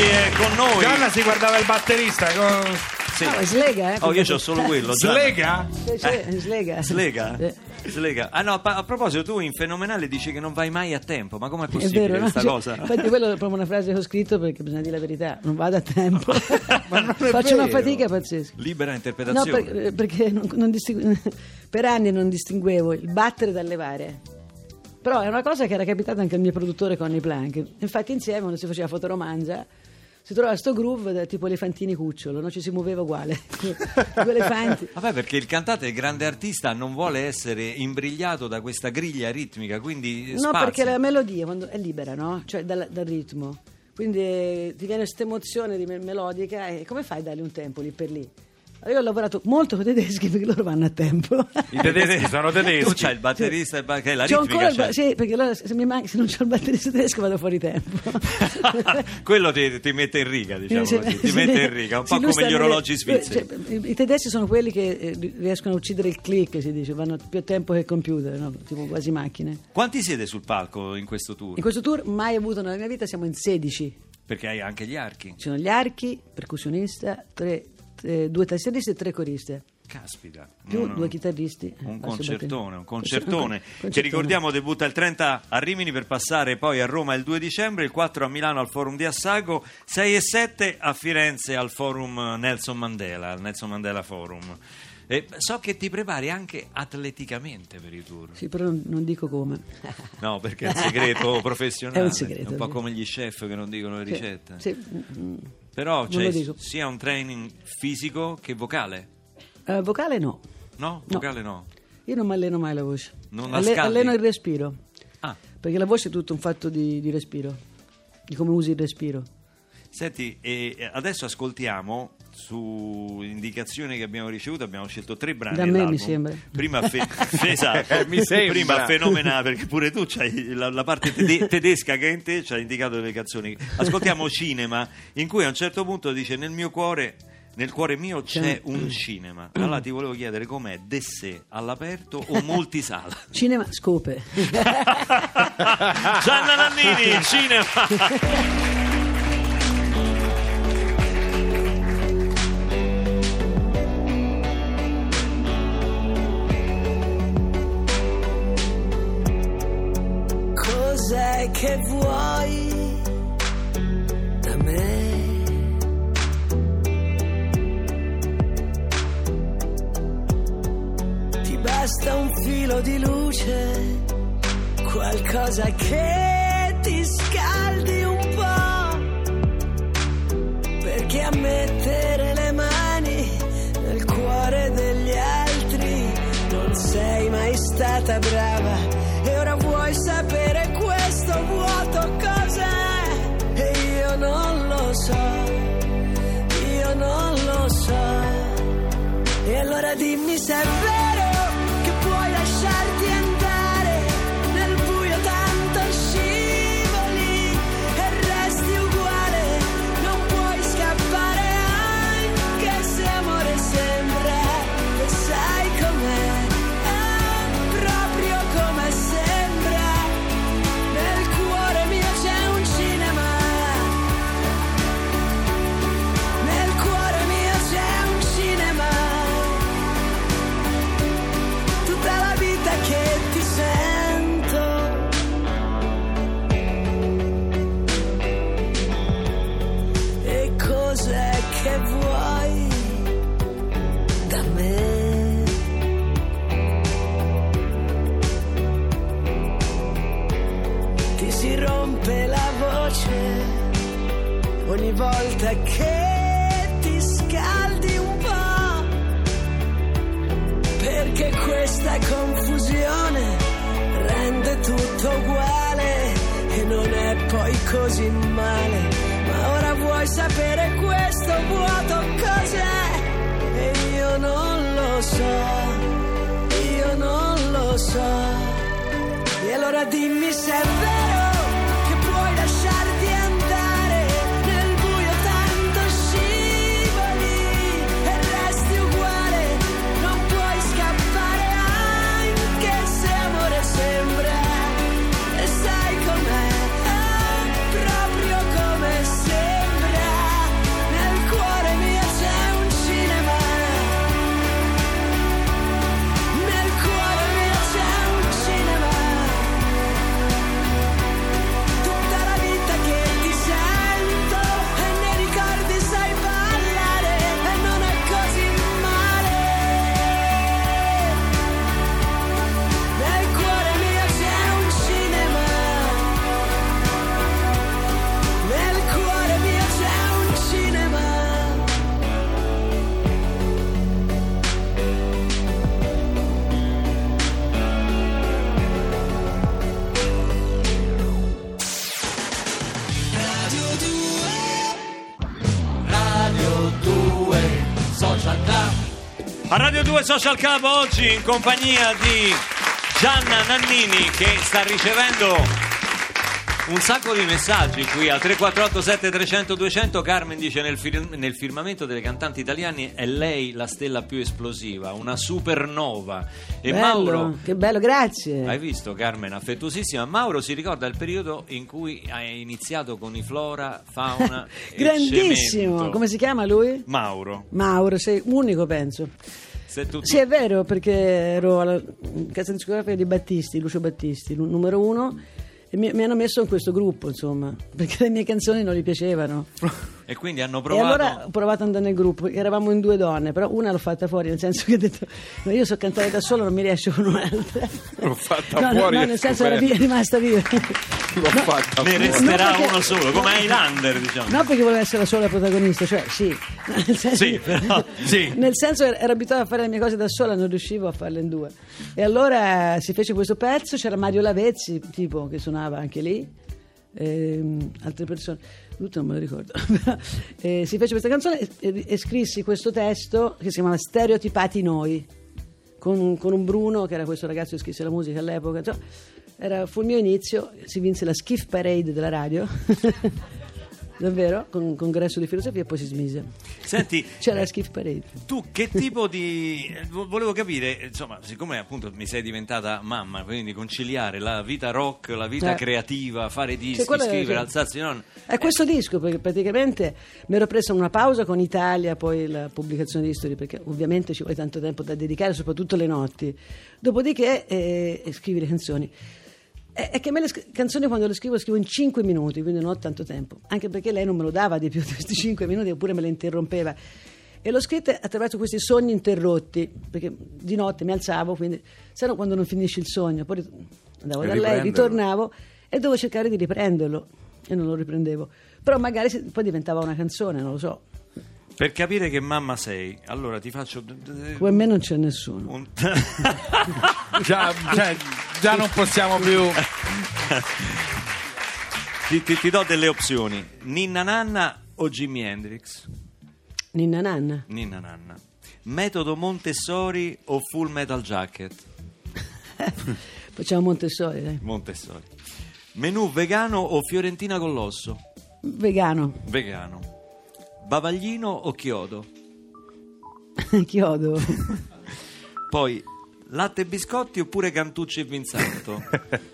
Oggi è con noi. Gianna si guardava il batterista con... Sì. No, slega, eh. Oh, io ho solo quello. Gianna. Slega? Sì, slega. Slega? Eh, Slega. Ah no, a proposito, tu in fenomenale dici che non vai mai a tempo, ma com'è È possibile vero, no? questa Cioè, cosa? Infatti, quello è proprio una frase che ho scritto perché bisogna dire la verità. Non vado a tempo. Ma non è Faccio una vero. fatica pazzesca. Libera No, interpretazione. per- perché non- non distingu- per anni non distinguevo il battere dal levare. Però è una cosa che era capitata anche al mio produttore Conny Plank. Infatti insieme, quando si faceva fotoromanza, si trovava sto groove da tipo elefantini cucciolo, no? ci si muoveva uguale. Due elefanti. Vabbè, perché il cantante, il grande artista, non vuole essere imbrigliato da questa griglia ritmica, quindi No, perché la melodia quando è libera, no? Cioè dal, dal ritmo. Quindi eh, ti viene questa emozione di me- melodica e come fai a dargli un tempo lì per lì? Io ho lavorato molto con i tedeschi perché loro vanno a tempo. I tedeschi sono tedeschi. Tu c'hai il batterista, e ba- che è la C'ho ritmica. il ba- sì, perché allora se, mi manca, se non c'ho il batterista tedesco vado fuori tempo. Quello ti, ti mette in riga, diciamo Sì, così. sì, Ti sì. mette in riga, un po' come gli orologi svizzeri. cioè, i, I tedeschi sono quelli che eh, riescono a uccidere il click, si dice, vanno più a tempo che il computer, no? tipo quasi macchine. Quanti siete sul palco in questo tour? In questo tour mai avuto nella mia vita siamo in 16. Perché hai anche gli archi. Ci sono gli archi, percussionista, tre, tre- due tastieristi e tre coriste. Caspita. Più no. due chitarristi. Un Eh, concertone, un concertone. Un Che ricordiamo debutta il 30 a Rimini per passare poi a Roma il 2 dicembre, il 4 a Milano al Forum di Assago, 6 e 7 a Firenze al Forum Nelson Mandela, al Nelson Mandela Forum. E so che ti prepari anche atleticamente per i tour. Sì, però non, non dico come. No, perché è un segreto professionale. È un segreto, un po' come gli chef che non dicono le Sì, ricette. Sì, mm, Però c'è dico. sia un training fisico che vocale. eh, vocale no. No? Vocale no. Io non mi alleno mai la voce. Non Alle- alleno il respiro. Ah, Perché la voce è tutto un fatto di, di respiro. Di come usi il respiro. Senti, adesso ascoltiamo su indicazioni che abbiamo ricevuto, abbiamo scelto tre brani. Da me dell'album. mi sembra. Prima, fe- esatto. Eh, mi sembra. Prima fenomenale perché pure tu c'hai la, la parte tede- tedesca che è in te ci ha indicato delle canzoni. Ascoltiamo Cinema, in cui a un certo punto dice nel mio cuore. Nel cuore mio c'è un cinema. Allora ti volevo chiedere com'è de sé all'aperto o multisala? Cinema scope. Gianna Nannini, cinema. Di luce, qualcosa che ti scaldi un po'. Perché a mettere le mani nel cuore degli altri non sei mai stata brava e ora vuoi sapere questo vuoto cos'è e io non lo so, io non lo so. E allora dimmi se da me. Ti si rompe la voce ogni volta che ti scaldi un po', perché questa confusione rende tutto uguale e non è poi così male, ma ora vuoi sapere questo lo so, io non lo so. E allora dimmi se è vero 2 Social Club oggi in compagnia di Gianna Nannini che sta ricevendo un sacco di messaggi qui al 348 7300 200 Carmen dice nel, fir- nel firmamento delle cantanti italiane è lei la stella più esplosiva una supernova e bello, Mauro che bello, grazie. hai visto Carmen affettuosissima Mauro si ricorda il periodo in cui hai iniziato con i flora fauna Grandissimo, come si chiama lui? Mauro Mauro, sei unico penso. Se tu, Sì, è vero, perché ero alla casa discografica di Battisti, Lucio Battisti, numero uno, e mi, mi hanno messo in questo gruppo, insomma, perché le mie canzoni non gli piacevano. e quindi hanno E provato allora ho provato ad andare nel gruppo, eravamo in due donne, però una l'ho fatta fuori, nel senso che ho detto, "Ma io so cantare da solo, non mi riesce con un'altra. L'ho fatta no, no, fuori no, e nel senso era via- rimasta viva. L'ho fatta ne fuori. resterà No, perché- uno solo come Highlander diciamo No, perché voleva essere la sola protagonista, cioè sì, nel senso, Sì, però- Sì. nel senso ero ero abituata a fare le mie cose da sola, non riuscivo a farle in due. E allora si fece questo pezzo, c'era Mario Lavezzi, tipo, che suonava anche lì, ehm, altre persone, non me lo ricordo. E si fece questa canzone e, e- e scrissi questo testo che si chiamava Stereotipati noi, con, con un Bruno, che era questo ragazzo che scrisse la musica all'epoca. insomma, era, fu il mio inizio, si vinse la Skiff Parade della radio. Davvero, con un congresso di filosofia e poi si smise. senti C'era la Skiff Parade. Tu che tipo di... eh, vo- volevo capire, insomma, siccome appunto mi sei diventata mamma, quindi conciliare la vita rock, la vita Eh. creativa, fare dischi, quello è- scrivere, sì. alzarsi, no? È questo disco, perché praticamente mi ero presa una pausa con Italia, poi la pubblicazione di History, perché ovviamente ci vuole tanto tempo da dedicare, soprattutto le notti. Dopodiché eh, eh, scrivi le canzoni. È, è che me le sc- canzoni quando le scrivo, le scrivo in 5 minuti, quindi non ho tanto tempo. Anche perché lei non me lo dava di più di questi 5 minuti, oppure me le interrompeva. E l'ho scritta attraverso questi sogni interrotti, perché di notte mi alzavo, quindi se no quando non finisce il sogno, poi andavo E da lei, ritornavo e dovevo cercare di riprenderlo e non lo riprendevo. Però magari poi diventava una canzone, non lo so. Per capire che mamma sei, allora ti faccio... Come me non c'è nessuno. un- Già, cioè, già non possiamo più. ti, ti- ti do delle opzioni, Ninna Nanna o Jimi Hendrix? Ninna Nanna. Ninna Nanna. Metodo Montessori o Full Metal Jacket? Facciamo Montessori, dai. Montessori. Menù vegano o Fiorentina con l'osso? Vegano. Vegano. Bavaglino o chiodo? Chiodo. Poi latte e biscotti oppure Cantucci e Vinsanto?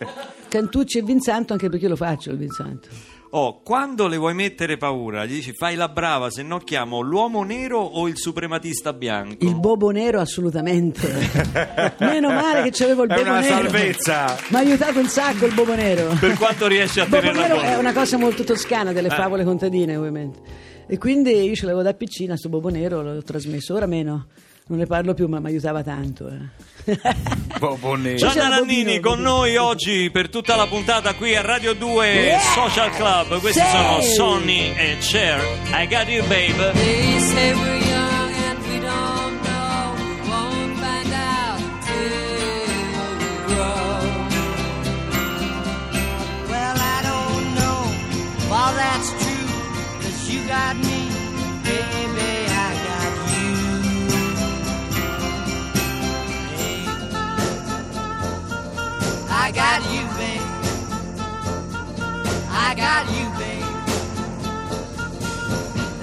Cantucci e Vinsanto, anche perché io lo faccio il Vinsanto. Oh, quando le vuoi mettere paura? Gli dici fai la brava, se no chiamo l'uomo nero o il suprematista bianco? Il bobo nero assolutamente. Meno male che c'avevo il È bobo una nero. salvezza. Mi ha aiutato un sacco il bobo nero. Per quanto riesci a Il bobo tenerla nero è una cosa molto toscana delle Eh. favole contadine, ovviamente. E quindi io ce l'avevo da piccina, sto bobo nero, l'ho trasmesso, ora meno. non ne parlo più, ma mi aiutava tanto. eh. Bobo Nero. Gianna Nannini con noi oggi per tutta la puntata qui a Radio 2 Yeah! Social Club. Questi Sì! sono Sonny e Cher. I got you, babe. Got me, baby, I got you. Hey. I got you, babe. I got you, babe.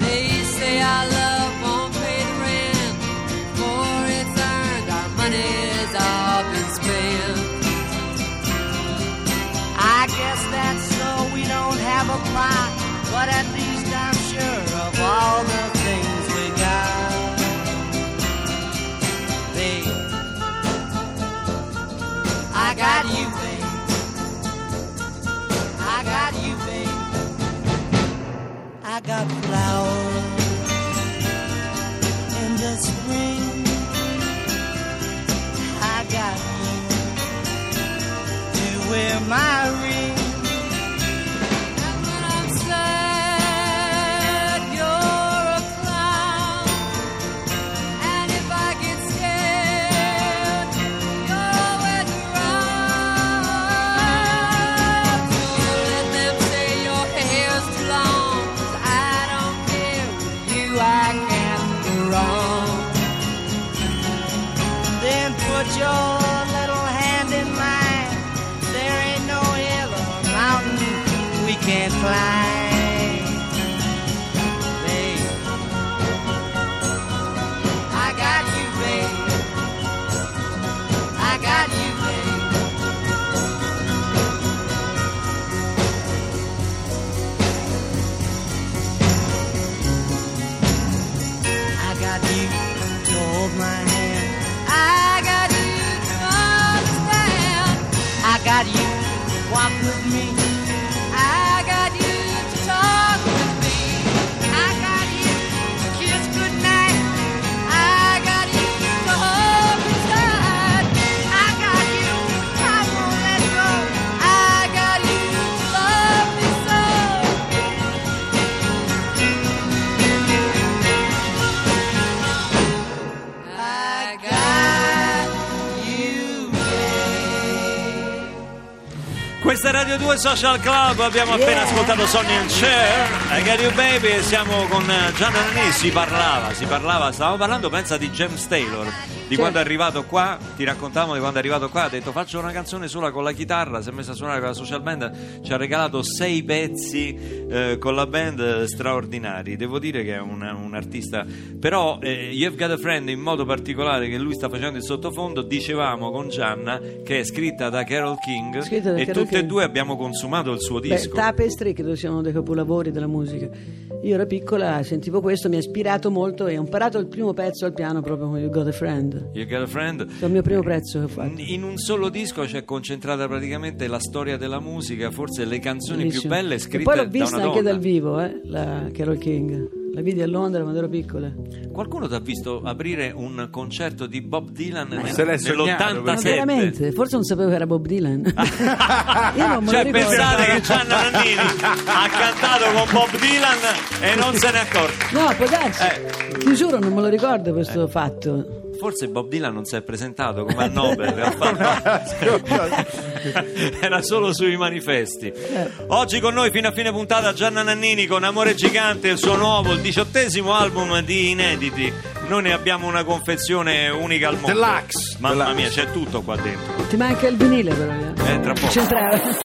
They say our love won't pay the rent. For it's earned, our money's all been spent. I guess that's so we don't have a plot, but at I got flowers in the spring. Radio 2 Social Club, abbiamo appena ascoltato Sonny and Cher, I Got You Baby e siamo con Gianna Nannini, si parlava, si parlava, stavamo parlando pensa di James Taylor, di quando è arrivato qua, ti raccontavamo di quando è arrivato qua, ha detto faccio una canzone sola con la chitarra, si è messo a suonare con la social band, ci ha regalato sei pezzi eh, con la band straordinari, devo dire che è un, un artista, però eh, You've Got a Friend in modo particolare che lui sta facendo il sottofondo, dicevamo con Gianna che è scritta da Carol King Scritta da e Carole tutte e due abbiamo consumato il suo Beh, disco. Tapestry credo sia uno dei capolavori della musica. Io ero piccola, sentivo questo, mi ha ispirato molto e ho imparato il primo pezzo al piano proprio con You Got a Friend. You Got a Friend. È il mio primo pezzo che ho fatto. In un solo disco c'è concentrata praticamente la storia della musica, forse le canzoni più Bellissimo. belle E scritte poi l'ho da vista una anche donna. dal vivo, eh, la Carol King. La vidi a Londra quando ero piccola. Qualcuno ti ha visto aprire un concerto di Bob Dylan nel- se l'è sognato, Ma nell'87? veramente? Forse non sapevo che era Bob Dylan. Io non me Cioè pensate che Gianna Nannini ha cantato con Bob Dylan e non se n'è accorto. No, può darsi. Eh. Ti giuro, non me lo ricordo questo fatto. Forse Bob Dylan non si è presentato come a Nobel, era solo sui manifesti. Oggi con noi fino a fine puntata Gianna Nannini con Amore Gigante, il suo nuovo, il diciottesimo album di inediti. Noi ne abbiamo una confezione unica al mondo. Deluxe. Mamma Deluxe. mia, c'è tutto qua dentro. Ti manca il vinile però. eh. Eh, tra poco.